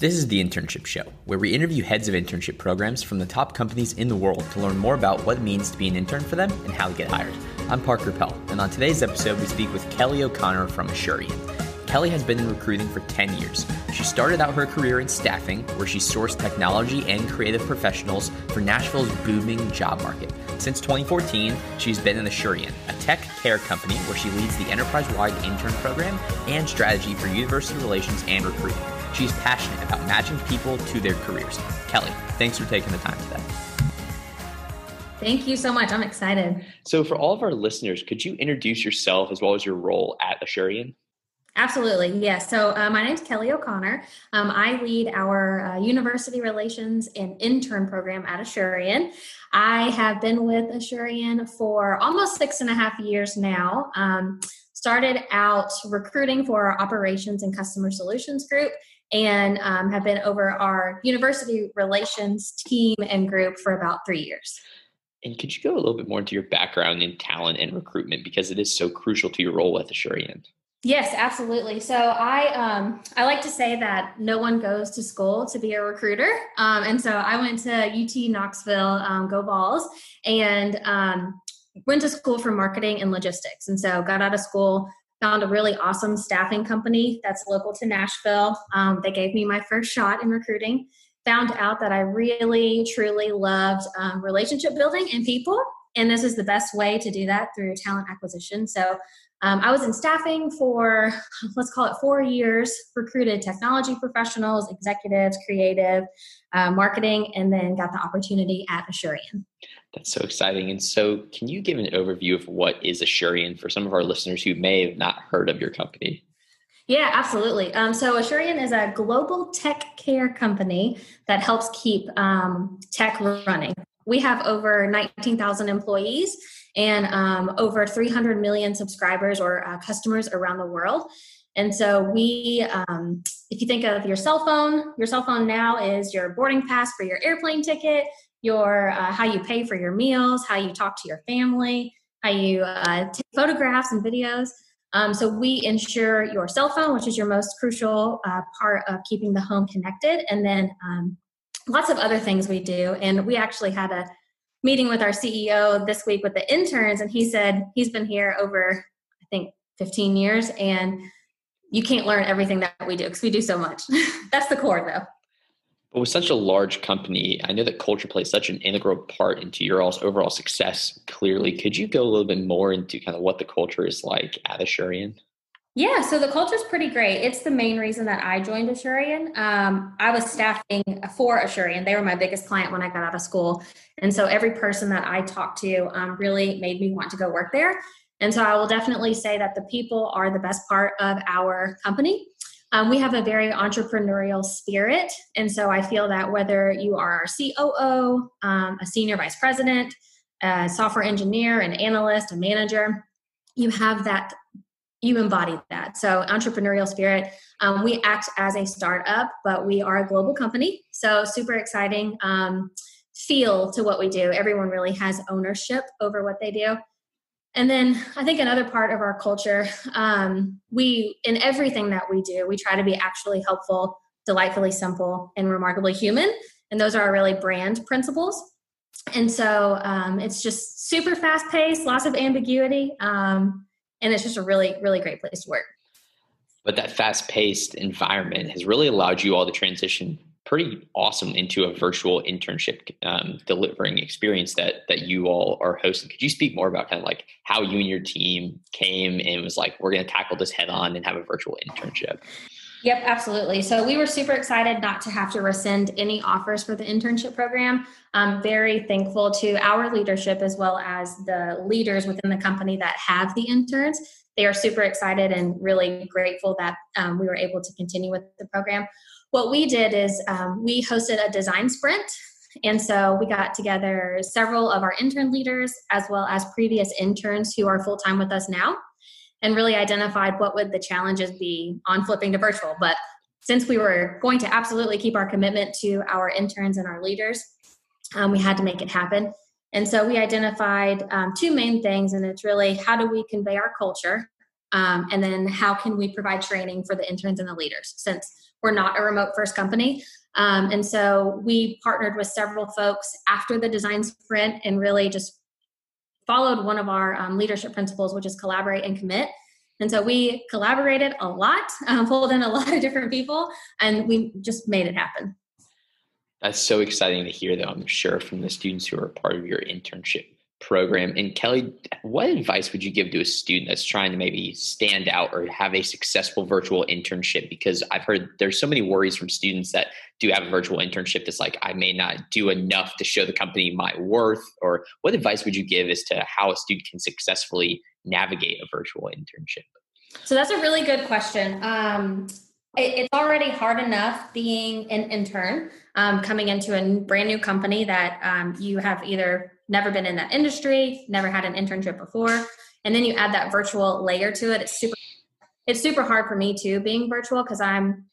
This is the Internship Show, where we interview heads of internship programs from the top companies in the world to learn more about what it means to be an intern for them and how to get hired. I'm Parker Pell, and on today's episode, we speak with Kellye O'Connor from Asurion. Kellye has been in recruiting for 10 years. She started out her career in staffing, where she sourced technology and creative professionals for Nashville's booming job market. Since 2014, she's been in Asurion, a tech care company where she leads the enterprise wide intern program and strategy for university relations and recruiting. She's passionate about matching people to their careers. Kellye, thanks for taking the time today. Thank you so much. I'm excited. So, for all of our listeners, could you introduce yourself as well as your role at Asurion? Absolutely. Yes. So uh, my name is Kellye O'Connor. Um, I lead our uh, university relations and intern program at Asurion. I have been with Asurion for almost six and a half years now. Um, started out recruiting for our operations and customer solutions group and um, have been over our university relations team and group for about three years. And could you go a little bit more into your background in talent and recruitment because it is so crucial to your role at with Asurion? Yes, absolutely. So I um, I like to say that no one goes to school to be a recruiter, um, and so I went to UT Knoxville, um, go Vols, and um, went to school for marketing and logistics. And so got out of school, found a really awesome staffing company that's local to Nashville. Um, they gave me my first shot in recruiting. Found out that I really, truly loved um, relationship building and people. And this is the best way to do that through talent acquisition. So um, I was in staffing for, let's call it four years, recruited technology professionals, executives, creative, uh, marketing, and then got the opportunity at Asurion. That's so exciting. And so, can you give an overview of what is Asurion for some of our listeners who may have not heard of your company? Yeah, absolutely. Um, so Asurion is a global tech care company that helps keep um, tech running. We have over 19,000 employees and um, over 300 million subscribers or uh, customers around the world. And so we, um, if you think of your cell phone, your cell phone now is your boarding pass for your airplane ticket, your uh, how you pay for your meals, how you talk to your family, how you uh, take photographs and videos. Um, so we ensure your cell phone, which is your most crucial uh, part of keeping the home connected, and then um, lots of other things we do. And we actually had a meeting with our CEO this week with the interns, and he said he's been here over, I think, 15 years, and you can't learn everything that we do because we do so much. That's the core, though. But with such a large company, I know that culture plays such an integral part into your all's overall success. Clearly, could you go a little bit more into kind of what the culture is like at Asurion? Yeah, so the culture is pretty great. It's the main reason that I joined Asurion. Um, I was staffing for Asurion. They were my biggest client when I got out of school. And so every person that I talked to um, really made me want to go work there. And so I will definitely say that the people are the best part of our company. Um, we have a very entrepreneurial spirit. And so I feel that whether you are a COO, um, a senior vice president, a software engineer, an analyst, a manager, you have that you embody that. So, entrepreneurial spirit. Um, we act as a startup, but we are a global company. So, super exciting um, feel to what we do. Everyone really has ownership over what they do. And then I think another part of our culture, um, we, in everything that we do, we try to be actually helpful, delightfully simple, and remarkably human. And those are our really brand principles. And so um, it's just super fast paced, lots of ambiguity. Um, and it's just a really really great place to work. But that fast paced environment has really allowed you all to transition pretty awesome into a virtual internship um, delivering experience that that you all are hosting. Could you speak more about kind of like how you and your team came and was like we're going to tackle this head on and have a virtual internship Yep, absolutely. So we were super excited not to have to rescind any offers for the internship program. I'm very thankful to our leadership as well as the leaders within the company that have the interns. They are super excited and really grateful that um, we were able to continue with the program. What we did is um, we hosted a design sprint. And so we got together several of our intern leaders as well as previous interns who are full time with us now and really identified what would the challenges be on flipping to virtual. But since we were going to absolutely keep our commitment to our interns and our leaders, um, we had to make it happen. And so we identified um, two main things, and it's really how do we convey our culture, um, and then how can we provide training for the interns and the leaders, since we're not a remote first company. Um, and so we partnered with several folks after the design sprint and really just followed one of our um, leadership principles, which is collaborate and commit. And so we collaborated a lot, um, pulled in a lot of different people, and we just made it happen. That's so exciting to hear, though, I'm sure, from the students who are part of your internship program. And Kellye, what advice would you give to a student that's trying to maybe stand out or have a successful virtual internship? Because I've heard there's so many worries from students that do have a virtual internship that's like, I may not do enough to show the company my worth. Or what advice would you give as to how a student can successfully navigate a virtual internship? So that's a really good question. Um, it's already hard enough being an intern um, coming into a brand new company that um, you have either never been in that industry, never had an internship before, and then you add that virtual layer to it. It's super. It's super hard for me too, being virtual, because I'm.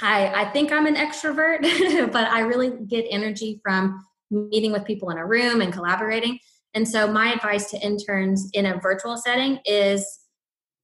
I, I think I'm an extrovert, but I really get energy from meeting with people in a room and collaborating. And so, my advice to interns in a virtual setting is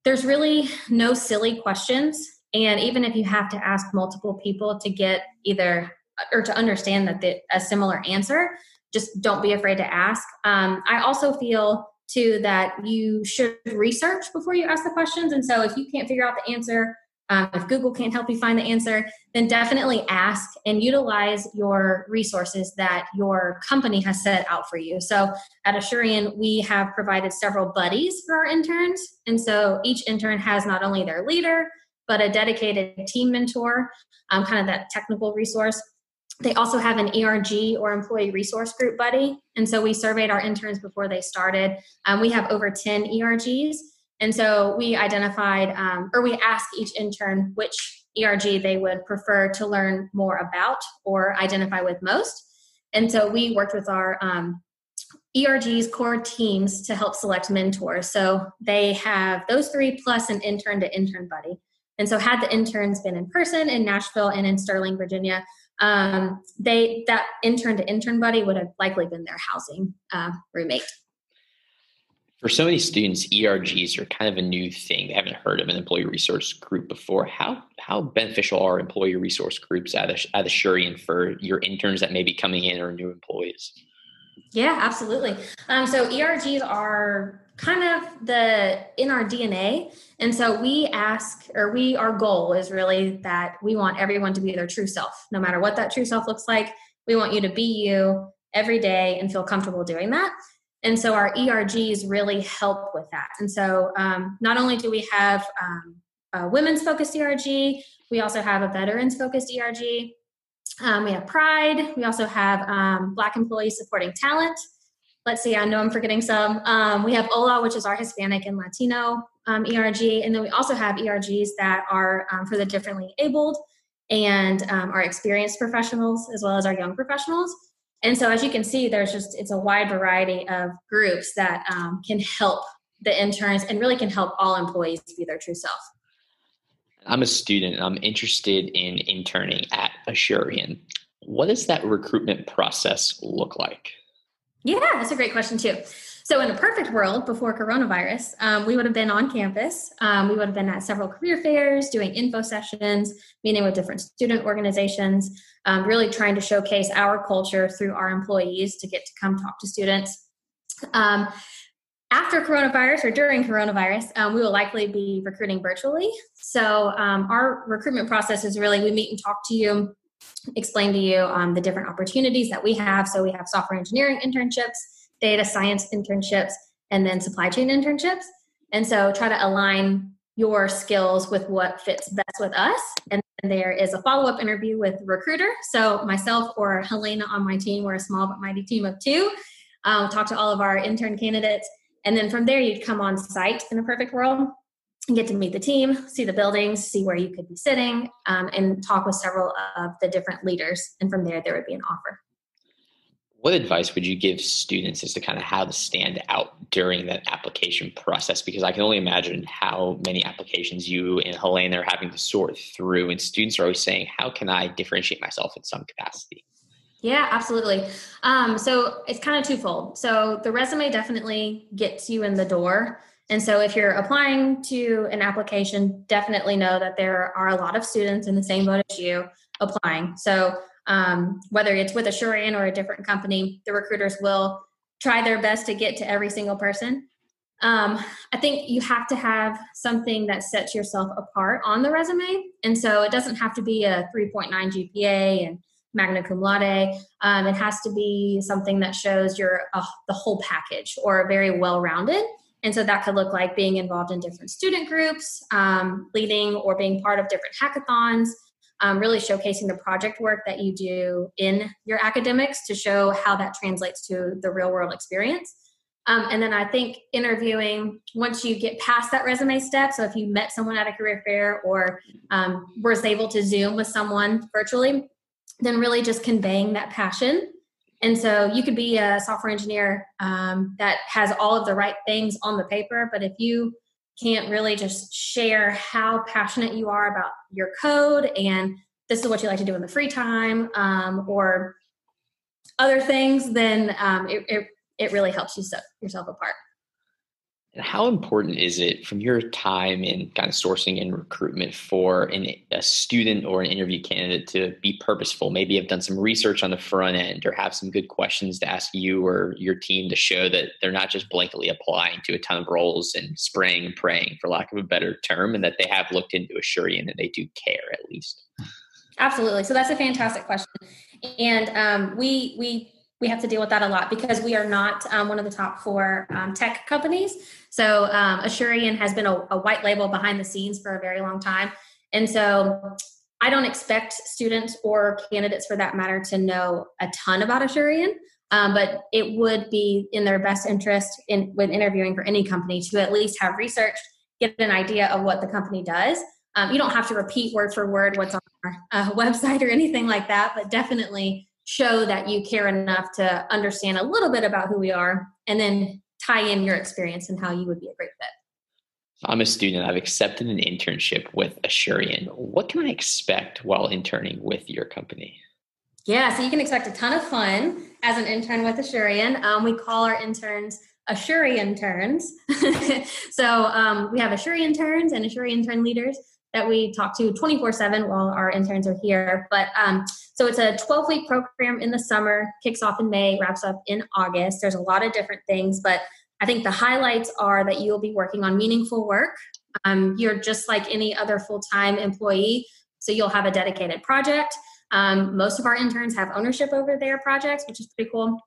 there's really no silly questions. And even if you have to ask multiple people to get either or to understand that the, a similar answer, just don't be afraid to ask. Um, I also feel too that you should research before you ask the questions. And so if you can't figure out the answer, um, if Google can't help you find the answer, then definitely ask and utilize your resources that your company has set out for you. So at Asurion, we have provided several buddies for our interns. And so each intern has not only their leader, but a dedicated team mentor, um, kind of that technical resource they also have an ERG or employee resource group buddy. And so we surveyed our interns before they started. Um, we have over 10 ERGs. And so we identified um, or we asked each intern which ERG they would prefer to learn more about or identify with most. And so we worked with our um, ERG's core teams to help select mentors. So they have those three plus an intern to intern buddy. And so, had the interns been in person in Nashville and in Sterling, Virginia, um, they that intern to intern buddy would have likely been their housing uh, roommate. For so many students, ERGs are kind of a new thing. They haven't heard of an employee resource group before. How how beneficial are employee resource groups at at Asurion for your interns that may be coming in or new employees? Yeah, absolutely. Um, so ERGs are kind of the in our DNA. And so we ask, or we, our goal is really that we want everyone to be their true self, no matter what that true self looks like. We want you to be you every day and feel comfortable doing that. And so our ERGs really help with that. And so um, not only do we have um, a women's focused ERG, we also have a veterans focused ERG. Um, we have Pride. We also have um, Black employees supporting talent let's see, I know I'm forgetting some. Um, we have OLA, which is our Hispanic and Latino um, ERG. And then we also have ERGs that are um, for the differently abled and um, our experienced professionals as well as our young professionals. And so, as you can see, there's just it's a wide variety of groups that can help the interns and really can help all employees be their true self. I'm a student. And I'm interested in interning at Asurion. What does that recruitment process look like? Yeah, that's a great question too. So, in a perfect world before coronavirus, um, we would have been on campus. Um, we would have been at several career fairs, doing info sessions, meeting with different student organizations, um, really trying to showcase our culture through our employees to get to come talk to students. After coronavirus or during coronavirus, um, we will likely be recruiting virtually. So, um, our recruitment process is really we meet and talk to you explain to you um, the different opportunities that we have. So we have software engineering internships, data science internships, and then supply chain internships. And so try to align your skills with what fits best with us. And there is a follow up interview with recruiter. So myself or Helena on my team, we're a small but mighty team of two. Um, talk to all of our intern candidates. And then from there, you'd come on site in a perfect world and get to meet the team, see the buildings, see where you could be sitting, um, and talk with several of the different leaders. And from there, there would be an offer. What advice would you give students as to kind of how to stand out during that application process? Because I can only imagine how many applications you and Helene are having to sort through, and students are always saying, "How can I differentiate myself in some capacity?" Yeah, absolutely. Um, so it's kind of twofold. So the resume definitely gets you in the door And so, if you're applying to an application, definitely know that there are a lot of students in the same boat as you applying. So, um, whether it's with Asurion or a different company, the recruiters will try their best to get to every single person. Um, I think you have to have something that sets yourself apart on the resume. And so it doesn't have to be a 3.9 GPA and magna cum laude. Um, it has to be something that shows you're uh, the whole package or very well rounded. And so that could look like being involved in different student groups, um, leading or being part of different hackathons, um, really showcasing the project work that you do in your academics to show how that translates to the real world experience. Um, and then I think interviewing, once you get past that resume step, so if you met someone at a career fair or um, was able to Zoom with someone virtually, then really just conveying that passion. And so you could be a software engineer um, that has all of the right things on the paper, but if you can't really just share how passionate you are about your code and this is what you like to do in the free time um, or other things, then um, it, it, it really helps you set yourself apart. And how important is it from your time in kind of sourcing and recruitment for an, a student or an interview candidate to be purposeful? Maybe have done some research on the front end or have some good questions to ask you or your team to show that they're not just blankly applying to a ton of roles and spraying and praying, for lack of a better term, and that they have looked into Asurion and they do care at least. Absolutely. So that's a fantastic question. And um, we, we, we have to deal with that a lot because we are not um, one of the top four um, tech companies. So um, Asurion has been a, a, white label behind the scenes for a very long time. And so I don't expect students or candidates for that matter to know a ton about Asurion. Um, but it would be in their best interest in when interviewing for any company to at least have researched, get an idea of what the company does. Um, you don't have to repeat word for word what's on our uh, website or anything like that, but definitely show that you care enough to understand a little bit about who we are and then tie in your experience and how you would be a great fit. I'm a student. I've accepted an internship with Asurion. What can I expect while interning with your company? Yeah, so you can expect a ton of fun as an intern with Asurion. Um, we call our interns Asurion interns. so um, we have Asurion interns and Asurion turn leaders that we talk to 24 7 while our interns are here. But um, so it's a 12 week program in the summer, kicks off in May, wraps up in August. There's a lot of different things, but I think the highlights are that you'll be working on meaningful work. Um, you're just like any other full time employee, so you'll have a dedicated project. Um, most of our interns have ownership over their projects, which is pretty cool.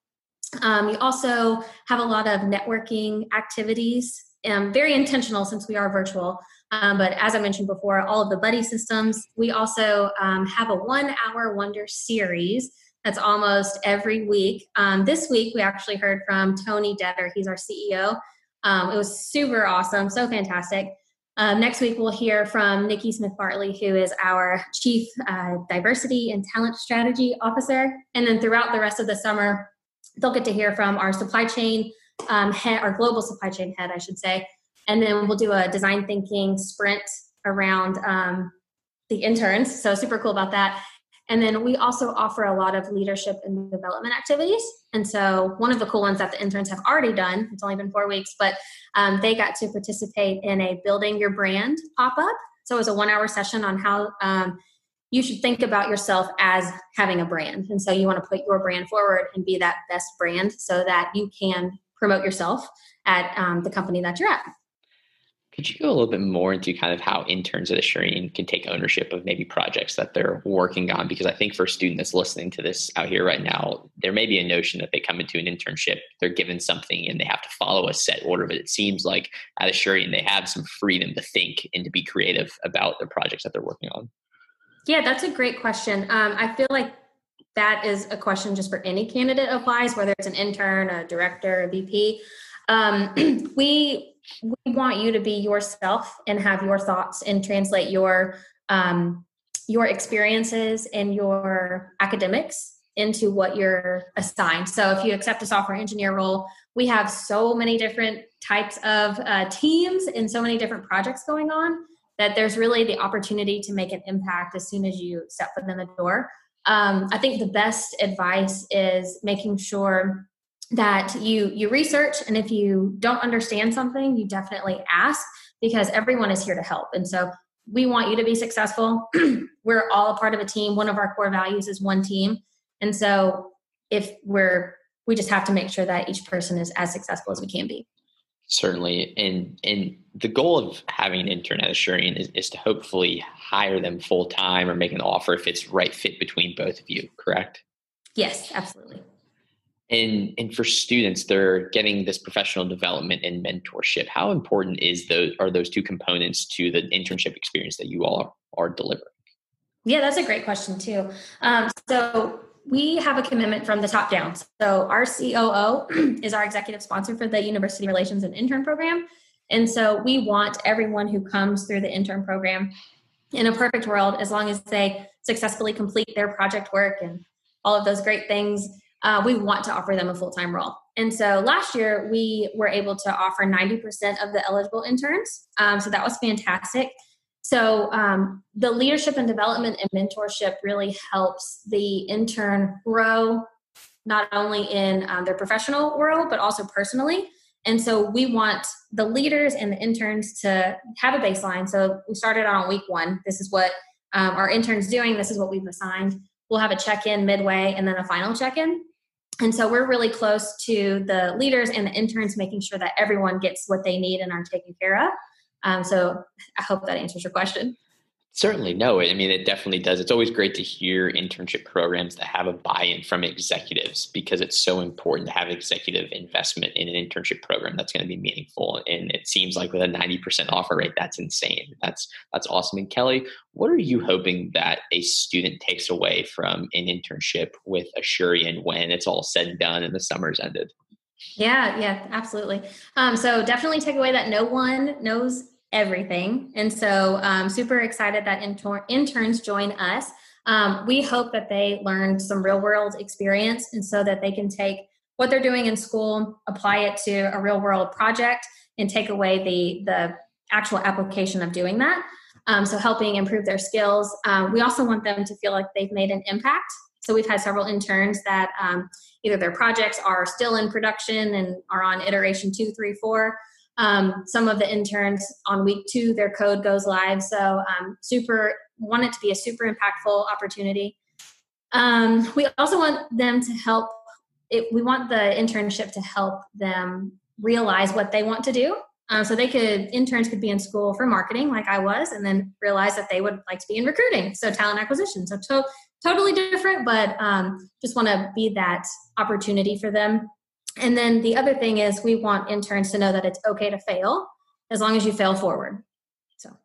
Um, you also have a lot of networking activities, um, very intentional since we are virtual. Um, but as I mentioned before, all of the buddy systems. We also um, have a one hour wonder series that's almost every week. Um, this week, we actually heard from Tony Detter. He's our CEO. Um, it was super awesome, so fantastic. Um, next week, we'll hear from Nikki Smith Bartley, who is our Chief uh, Diversity and Talent Strategy Officer. And then throughout the rest of the summer, they'll get to hear from our supply chain um, head, our global supply chain head, I should say, and then we'll do a design thinking sprint around um, the interns. So super cool about that. And then we also offer a lot of leadership and development activities. And so one of the cool ones that the interns have already done, it's only been four weeks, but um, they got to participate in a building your brand pop up. So it was a one hour session on how um, you should think about yourself as having a brand. And so you want to put your brand forward and be that best brand so that you can promote yourself at um, the company that you're at. Could you go a little bit more into kind of how interns at Asurion can take ownership of maybe projects that they're working on? Because I think for a student that's listening to this out here right now, there may be a notion that they come into an internship, they're given something and they have to follow a set order, but it seems like at Asurion they have some freedom to think and to be creative about the projects that they're working on. Yeah, that's a great question. Um, I feel like that is a question just for any candidate applies, whether it's an intern, a director, a VP. Um, we we want you to be yourself and have your thoughts and translate your um, your experiences and your academics into what you're assigned. So if you accept a software engineer role, we have so many different types of uh, teams and so many different projects going on that there's really the opportunity to make an impact as soon as you step foot in the door. Um, I think the best advice is making sure that you you research and if you don't understand something you definitely ask because everyone is here to help. And so we want you to be successful. We're all a part of a team. One of our core values is one team. And so if we're we just have to make sure that each person is as successful as we can be. Certainly. And and the goal of having an intern at Asurion is, is to hopefully hire them full time or make an offer if it's right fit between both of you correct? Yes absolutely and and for students they're getting this professional development and mentorship. How important is those are those two components to the internship experience that you all are, delivering? Yeah that's a great question too. Um, so we have a commitment from the top down. So our coo is our executive sponsor for the university relations and intern program. And so we want everyone who comes through the intern program in a perfect world as long as they successfully complete their project work and all of those great things uh, we want to offer them a full time role. And so last year, we were able to offer 90% of the eligible interns. Um, so that was fantastic. So um, the leadership and development and mentorship really helps the intern grow not only in um, their professional world, but also personally. And so we want the leaders and the interns to have a baseline. So we started on week one. This is what um, our interns doing. This is what we've assigned. We'll have a check in midway and then a final check in. And so we're really close to the leaders and the interns, making sure that everyone gets what they need and are taken care of. Um, so I hope that answers your question. Certainly, no. I mean, it definitely does. It's always great to hear internship programs that have a buy-in from executives because it's so important to have executive investment in an internship program that's going to be meaningful. And it seems like with a ninety percent offer rate, that's insane. That's that's awesome. And Kellye, what are you hoping that a student takes away from an internship with Asurion when it's all said and done and the summer's ended? Yeah, yeah, absolutely. Um, so definitely take away that no one knows everything. And so um, super excited that inter- interns join us. Um, we hope that they learn some real world experience and so that they can take what they're doing in school, apply it to a real world project and take away the, the actual application of doing that. Um, so helping improve their skills. Um, we also want them to feel like they've made an impact. So we've had several interns that um, either their projects are still in production and are on iteration two, three, four, um, some of the interns on week two, their code goes live. So um, super want it to be a super impactful opportunity. Um, we also want them to help. It, we want the internship to help them realize what they want to do. Um, so they could interns could be in school for marketing, like I was, and then realize that they would like to be in recruiting, so talent acquisition. So to- totally different, but um, just want to be that opportunity for them and then the other thing is we want interns to know that it's okay to fail as long as you fail forward. So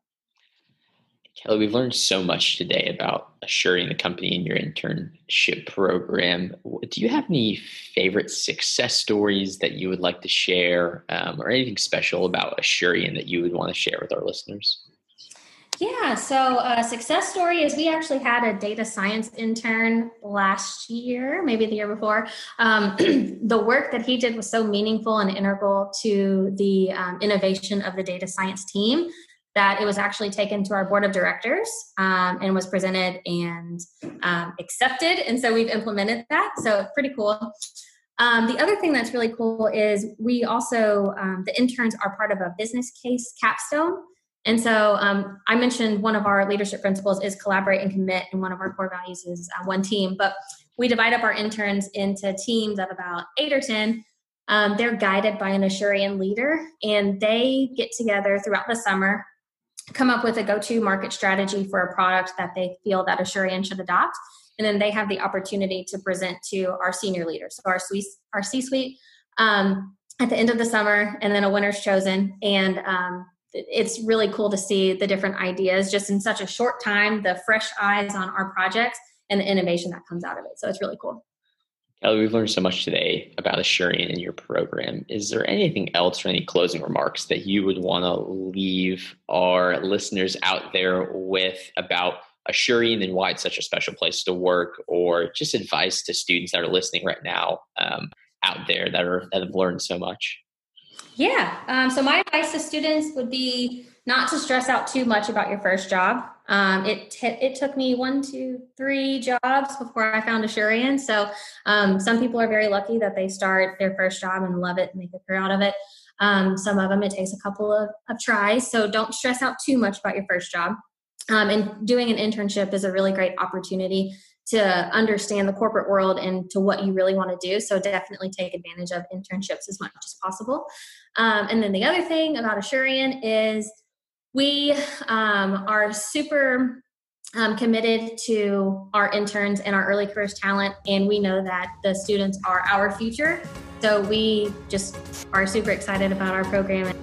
Kellye, we've learned so much today about Asurion the company in your internship program. Do you have any favorite success stories that you would like to share um, or anything special about Asurion that you would want to share with our listeners? Yeah, so a success story is we actually had a data science intern last year, maybe the year before. Um, the work that he did was so meaningful and integral to the um, innovation of the data science team that it was actually taken to our board of directors um, and was presented and um, accepted. And so we've implemented that. So pretty cool. Um, the other thing that's really cool is we also, um, the interns are part of a business case capstone. And so um, I mentioned one of our leadership principles is collaborate and commit, and one of our core values is uh, one team. But we divide up our interns into teams of about eight or 10. Um, they're guided by an Asurion leader, and they get together throughout the summer, come up with a go to market strategy for a product that they feel that Asurion should adopt. And then they have the opportunity to present to our senior leaders, so our, our C suite, um, at the end of the summer, and then a winner's chosen. And um, it's really cool to see the different ideas just in such a short time, the fresh eyes on our projects and the innovation that comes out of it. So it's really cool. Kellye, we've learned so much today about Asurion and your program. Is there anything else or any closing remarks that you would want to leave our listeners out there with about Asurion and why it's such a special place to work, or just advice to students that are listening right now um, out there that are that have learned so much? Yeah. Um, so my advice to students would be not to stress out too much about your first job. Um, it t- it took me one, two, three jobs before I found Asurion. So um, some people are very lucky that they start their first job and love it, and make a career out of it. Um, some of them it takes a couple of, of tries. So don't stress out too much about your first job. Um, and doing an internship is a really great opportunity to understand the corporate world and to what you really want to do. So definitely take advantage of internships as much as possible. Um, and then the other thing about Asurion is we um, are super um, committed to our interns and our early careers talent, and we know that the students are our future. So we just are super excited about our program.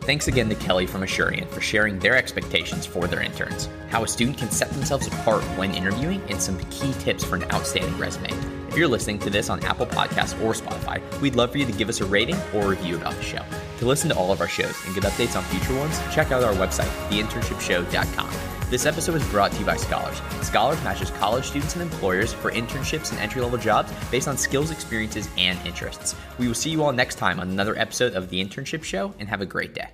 Thanks again to Kellye from Asurion for sharing their expectations for their interns, how a student can set themselves apart when interviewing, and some key tips for an outstanding resume. If you're listening to this on Apple Podcasts or Spotify, we'd love for you to give us a rating or review about the show. To listen to all of our shows and get updates on future ones, check out our website, theinternshipshow.com. This episode is brought to you by Scholars. Scholars matches college students and employers for internships and entry level jobs based on skills, experiences, and interests. We will see you all next time on another episode of The Internship Show, and have a great day.